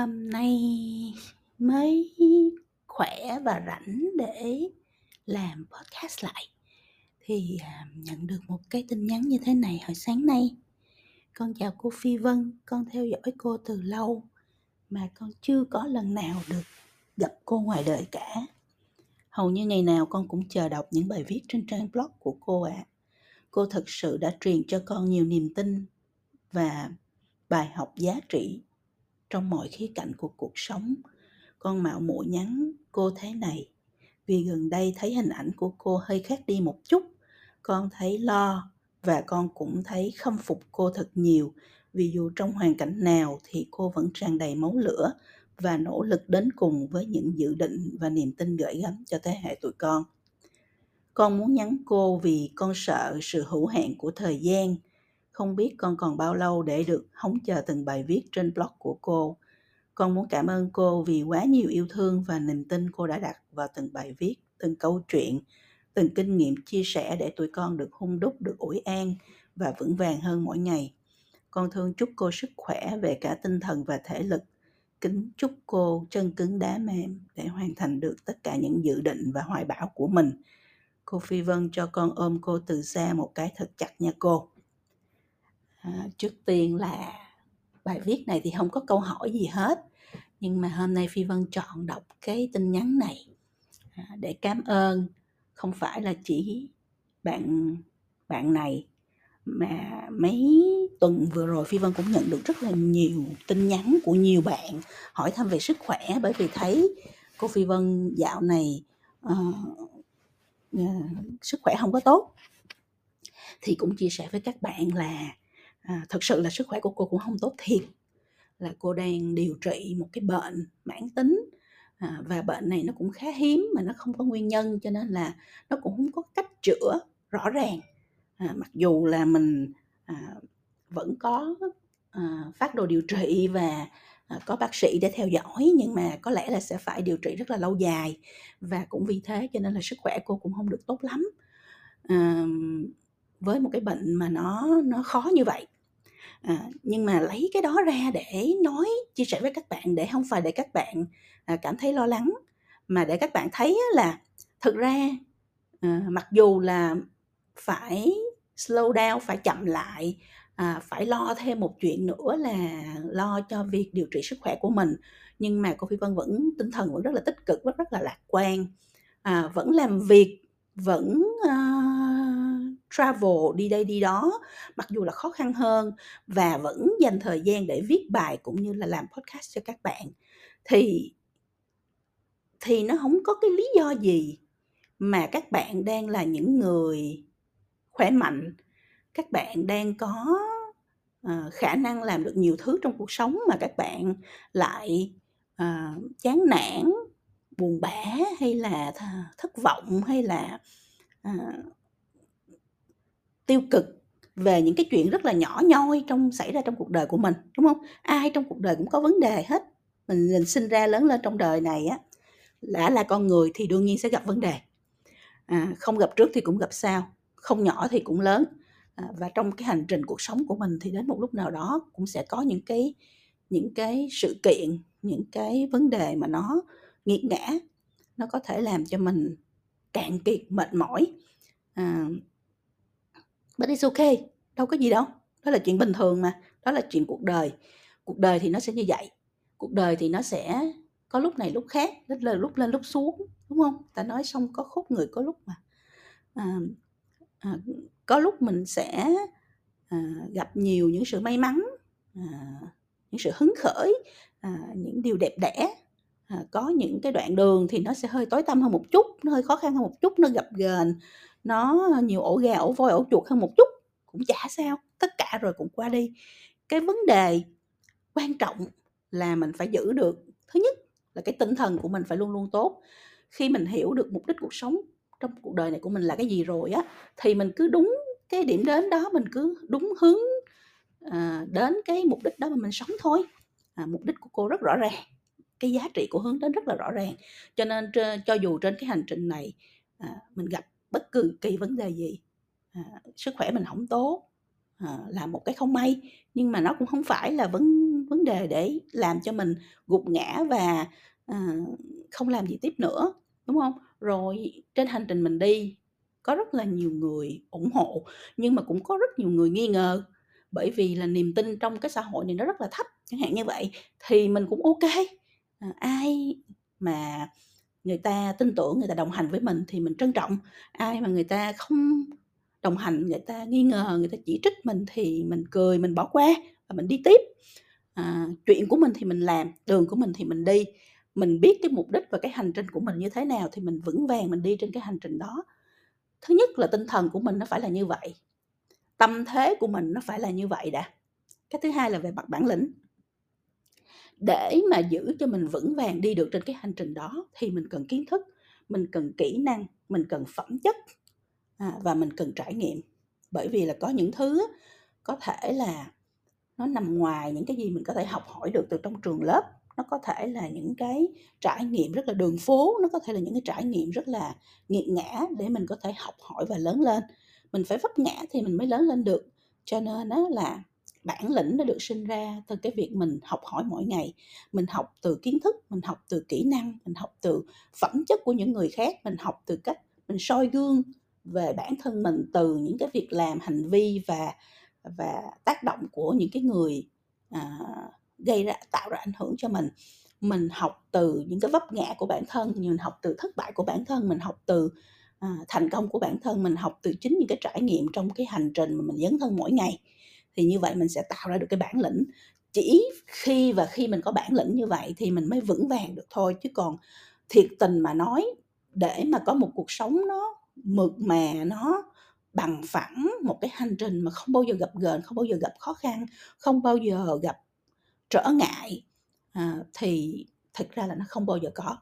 Hôm nay mới khỏe và rảnh để làm podcast lại thì à, nhận được một cái tin nhắn như thế này hồi sáng nay. Con chào cô Phi Vân, con theo dõi cô từ lâu mà con chưa có lần nào được gặp cô ngoài đời cả. Hầu như ngày nào con cũng chờ đọc những bài viết trên trang blog của cô ạ. À. Cô thật sự đã truyền cho con nhiều niềm tin và bài học giá trị trong mọi khía cạnh của cuộc sống. Con mạo muội nhắn cô thế này, vì gần đây thấy hình ảnh của cô hơi khác đi một chút. Con thấy lo và con cũng thấy khâm phục cô thật nhiều, vì dù trong hoàn cảnh nào thì cô vẫn tràn đầy máu lửa và nỗ lực đến cùng với những dự định và niềm tin gửi gắm cho thế hệ tụi con. Con muốn nhắn cô vì con sợ sự hữu hạn của thời gian. Không biết con còn bao lâu để được hóng chờ từng bài viết trên blog của cô. Con muốn cảm ơn cô vì quá nhiều yêu thương và niềm tin cô đã đặt vào từng bài viết, từng câu chuyện, từng kinh nghiệm chia sẻ để tụi con được hung đúc, được ủi an và vững vàng hơn mỗi ngày. Con thương chúc cô sức khỏe về cả tinh thần và thể lực. Kính chúc cô chân cứng đá mềm để hoàn thành được tất cả những dự định và hoài bão của mình. Cô Phi Vân cho con ôm cô từ xa một cái thật chặt nha cô. À, trước tiên là bài viết này thì không có câu hỏi gì hết nhưng mà hôm nay phi vân chọn đọc cái tin nhắn này. À, để cảm ơn không phải là chỉ bạn bạn này mà mấy tuần vừa rồi phi vân cũng nhận được rất là nhiều tin nhắn của nhiều bạn hỏi thăm về sức khỏe bởi vì thấy cô phi vân dạo này uh, uh, sức khỏe không có tốt. Thì cũng chia sẻ với các bạn là à, thực sự là sức khỏe của cô cũng không tốt thiệt. Là cô đang điều trị một cái bệnh mãn tính à, và bệnh này nó cũng khá hiếm mà nó không có nguyên nhân cho nên là nó cũng không có cách chữa rõ ràng. À, mặc dù là mình à, vẫn có à, phát đồ điều trị và à, có bác sĩ để theo dõi nhưng mà có lẽ là sẽ phải điều trị rất là lâu dài. Và cũng vì thế cho nên là sức khỏe cô cũng không được tốt lắm. À, với một cái bệnh mà nó nó khó như vậy. À, nhưng mà lấy cái đó ra để nói chia sẻ với các bạn để không phải để các bạn à, cảm thấy lo lắng mà để các bạn thấy là thực ra à, mặc dù là phải slow down phải chậm lại à, phải lo thêm một chuyện nữa là lo cho việc điều trị sức khỏe của mình nhưng mà cô phi vân vẫn tinh thần vẫn rất là tích cực vẫn rất là lạc quan à, vẫn làm việc vẫn à, travel đi đây đi đó. Mặc dù là khó khăn hơn và vẫn dành thời gian để viết bài cũng như là làm podcast cho các bạn thì thì nó không có cái lý do gì mà các bạn đang là những người khỏe mạnh các bạn đang có uh, khả năng làm được nhiều thứ trong cuộc sống mà các bạn lại uh, chán nản buồn bã hay là thất vọng hay là ờ, tiêu cực về những cái chuyện rất là nhỏ nhoi trong xảy ra trong cuộc đời của mình đúng không? Ai trong cuộc đời cũng có vấn đề hết. Mình, mình sinh ra lớn lên trong đời này á đã là con người thì đương nhiên sẽ gặp vấn đề. À, không gặp trước thì cũng gặp sau không nhỏ thì cũng lớn. À, và trong cái hành trình cuộc sống của mình thì đến một lúc nào đó cũng sẽ có những cái những cái sự kiện những cái vấn đề mà nó nghiệt ngã nó có thể làm cho mình cạn kiệt mệt mỏi. À, but it's okay đâu có gì đâu đó là chuyện bình thường mà đó là chuyện cuộc đời. Cuộc đời thì nó sẽ như vậy cuộc đời thì nó sẽ có lúc này lúc khác lúc lên lúc lên lúc xuống đúng không? Ta nói xong có khúc người có lúc mà à, à, có lúc mình sẽ à, gặp nhiều những sự may mắn à, những sự hứng khởi à, những điều đẹp đẽ. À, có những cái đoạn đường thì nó sẽ hơi tối tăm hơn một chút nó hơi khó khăn hơn một chút nó gặp gờn nó nhiều ổ gà ổ voi ổ chuột hơn một chút cũng chả sao tất cả rồi cũng qua đi. Cái vấn đề quan trọng là mình phải giữ được thứ nhất là cái tinh thần của mình phải luôn luôn tốt. Khi mình hiểu được mục đích cuộc sống trong cuộc đời này của mình là cái gì rồi á thì mình cứ đúng cái điểm đến đó mình cứ đúng hướng à, đến cái mục đích đó mà mình sống thôi. À, mục đích của cô rất rõ ràng cái giá trị của hướng đến rất là rõ ràng. Cho nên cho dù trên cái hành trình này à, mình gặp bất cứ kỳ vấn đề gì. À, sức khỏe mình không tốt à, là một cái không may nhưng mà nó cũng không phải là vấn vấn đề để làm cho mình gục ngã và à, không làm gì tiếp nữa đúng không rồi trên hành trình mình đi có rất là nhiều người ủng hộ nhưng mà cũng có rất nhiều người nghi ngờ bởi vì là niềm tin trong cái xã hội này nó rất là thấp chẳng hạn như vậy thì mình cũng ok. À, ai mà người ta tin tưởng người ta đồng hành với mình thì mình trân trọng. Ai mà người ta không đồng hành người ta nghi ngờ người ta chỉ trích mình thì mình cười mình bỏ qua và mình đi tiếp. À, chuyện của mình thì mình làm đường của mình thì mình đi. Mình biết cái mục đích và cái hành trình của mình như thế nào thì mình vững vàng mình đi trên cái hành trình đó. Thứ nhất là tinh thần của mình nó phải là như vậy. Tâm thế của mình nó phải là như vậy đã. Cái thứ hai là về mặt bản lĩnh để mà giữ cho mình vững vàng đi được trên cái hành trình đó thì mình cần kiến thức mình cần kỹ năng mình cần phẩm chất à, và mình cần trải nghiệm. Bởi vì là có những thứ có thể là nó nằm ngoài những cái gì mình có thể học hỏi được từ trong trường lớp. Nó có thể là những cái trải nghiệm rất là đường phố nó có thể là những cái trải nghiệm rất là nghiệt ngã để mình có thể học hỏi và lớn lên. Mình phải vấp ngã thì mình mới lớn lên được. Cho nên đó là bản lĩnh nó được sinh ra từ cái việc mình học hỏi mỗi ngày. Mình học từ kiến thức mình học từ kỹ năng mình học từ phẩm chất của những người khác mình học từ cách mình soi gương về bản thân mình từ những cái việc làm hành vi và và tác động của những cái người à, gây ra tạo ra ảnh hưởng cho mình. Mình học từ những cái vấp ngã của bản thân mình học từ thất bại của bản thân mình học từ à, thành công của bản thân mình học từ chính những cái trải nghiệm trong cái hành trình mà mình dấn thân mỗi ngày thì như vậy mình sẽ tạo ra được cái bản lĩnh. Chỉ khi và khi mình có bản lĩnh như vậy thì mình mới vững vàng được thôi chứ còn thiệt tình mà nói để mà có một cuộc sống nó mượt mà nó bằng phẳng một cái hành trình mà không bao giờ gặp gờn không bao giờ gặp khó khăn không bao giờ gặp trở ngại à, thì thực ra là nó không bao giờ có.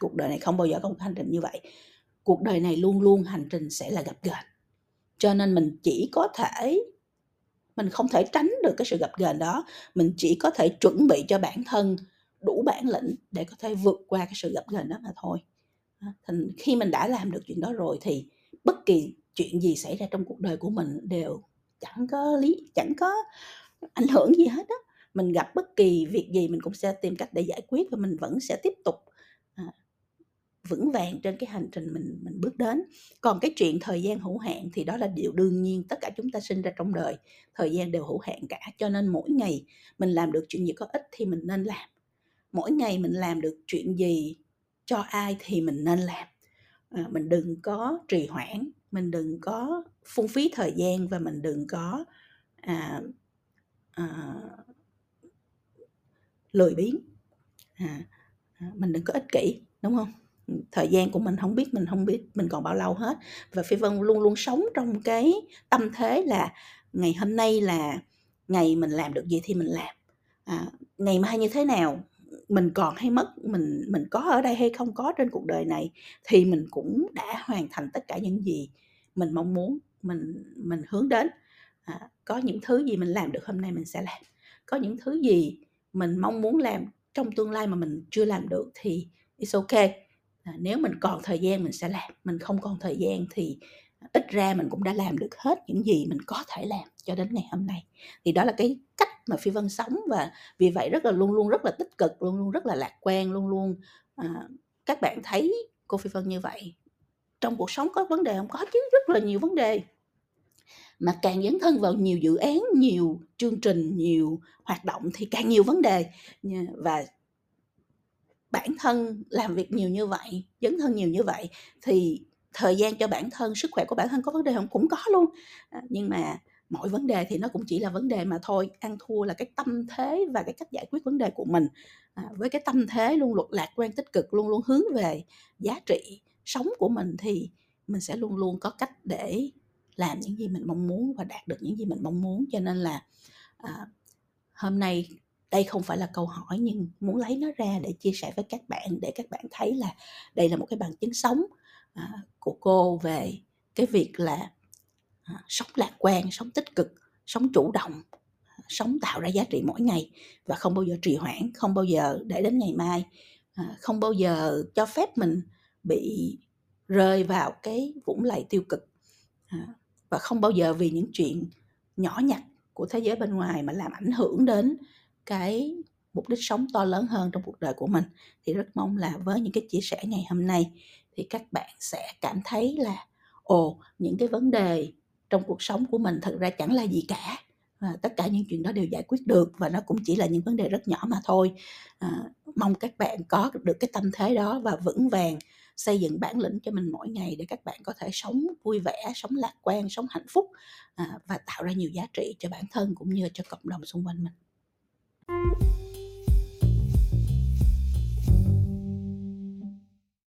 Cuộc đời này không bao giờ có một hành trình như vậy. Cuộc đời này luôn luôn hành trình sẽ là gặp gờn cho nên mình chỉ có thể mình không thể tránh được cái sự gặp gờn đó mình chỉ có thể chuẩn bị cho bản thân đủ bản lĩnh để có thể vượt qua cái sự gặp gờn đó mà thôi à, thành khi mình đã làm được chuyện đó rồi thì bất kỳ chuyện gì xảy ra trong cuộc đời của mình đều chẳng có lý, chẳng có ảnh hưởng gì hết đó. mình gặp bất kỳ việc gì mình cũng sẽ tìm cách để giải quyết và mình vẫn sẽ tiếp tục vững vàng trên cái hành trình mình mình bước đến. Còn cái chuyện thời gian hữu hạn thì đó là điều đương nhiên tất cả chúng ta sinh ra trong đời. Thời gian đều hữu hạn cả cho nên mỗi ngày mình làm được chuyện gì có ích thì mình nên làm. Mỗi ngày mình làm được chuyện gì cho ai thì mình nên làm. À, mình đừng có trì hoãn mình đừng có phung phí thời gian và mình đừng có à, à, lười biếng. À, à, mình đừng có ích kỷ đúng không? Thời gian của mình không biết mình không biết mình còn bao lâu hết. Và phi vân luôn luôn sống trong cái tâm thế là ngày hôm nay là ngày mình làm được gì thì mình làm. À, ngày mai như thế nào mình còn hay mất mình mình có ở đây hay không có trên cuộc đời này thì mình cũng đã hoàn thành tất cả những gì mình mong muốn mình mình hướng đến. À, có những thứ gì mình làm được hôm nay mình sẽ làm. Có những thứ gì mình mong muốn làm trong tương lai mà mình chưa làm được thì it's okay à, nếu mình còn thời gian mình sẽ làm mình không còn thời gian thì ít ra mình cũng đã làm được hết những gì mình có thể làm cho đến ngày hôm nay. Thì đó là cái cách mà phi vân sống và vì vậy rất là luôn luôn rất là tích cực luôn luôn rất là lạc quan luôn luôn à, các bạn thấy cô phi vân như vậy trong cuộc sống có vấn đề không? Có chứ rất là nhiều vấn đề. Mà càng dấn thân vào nhiều dự án nhiều chương trình nhiều hoạt động thì càng nhiều vấn đề. Và bản thân làm việc nhiều như vậy dấn thân nhiều như vậy thì thời gian cho bản thân sức khỏe của bản thân có vấn đề không? Cũng có luôn. À, nhưng mà mọi vấn đề thì nó cũng chỉ là vấn đề mà thôi ăn thua là cái tâm thế và cái cách giải quyết vấn đề của mình. À, với cái tâm thế luôn luật lạc quan tích cực luôn luôn hướng về giá trị sống của mình thì mình sẽ luôn luôn có cách để làm những gì mình mong muốn và đạt được những gì mình mong muốn. Cho nên là à, hôm nay đây không phải là câu hỏi nhưng muốn lấy nó ra để chia sẻ với các bạn để các bạn thấy là đây là một cái bằng chứng sống à, của cô về cái việc là à, sống lạc quan sống tích cực sống chủ động sống tạo ra giá trị mỗi ngày và không bao giờ trì hoãn không bao giờ để đến ngày mai à, không bao giờ cho phép mình bị rơi vào cái vũng lầy tiêu cực à, và không bao giờ vì những chuyện nhỏ nhặt của thế giới bên ngoài mà làm ảnh hưởng đến cái mục đích sống to lớn hơn trong cuộc đời của mình. Thì rất mong là với những cái chia sẻ ngày hôm nay thì các bạn sẽ cảm thấy là ồ những cái vấn đề trong cuộc sống của mình thật ra chẳng là gì cả. Và tất cả những chuyện đó đều giải quyết được và nó cũng chỉ là những vấn đề rất nhỏ mà thôi. À, mong các bạn có được cái tâm thế đó và vững vàng xây dựng bản lĩnh cho mình mỗi ngày để các bạn có thể sống vui vẻ sống lạc quan sống hạnh phúc à, và tạo ra nhiều giá trị cho bản thân cũng như cho cộng đồng xung quanh mình. you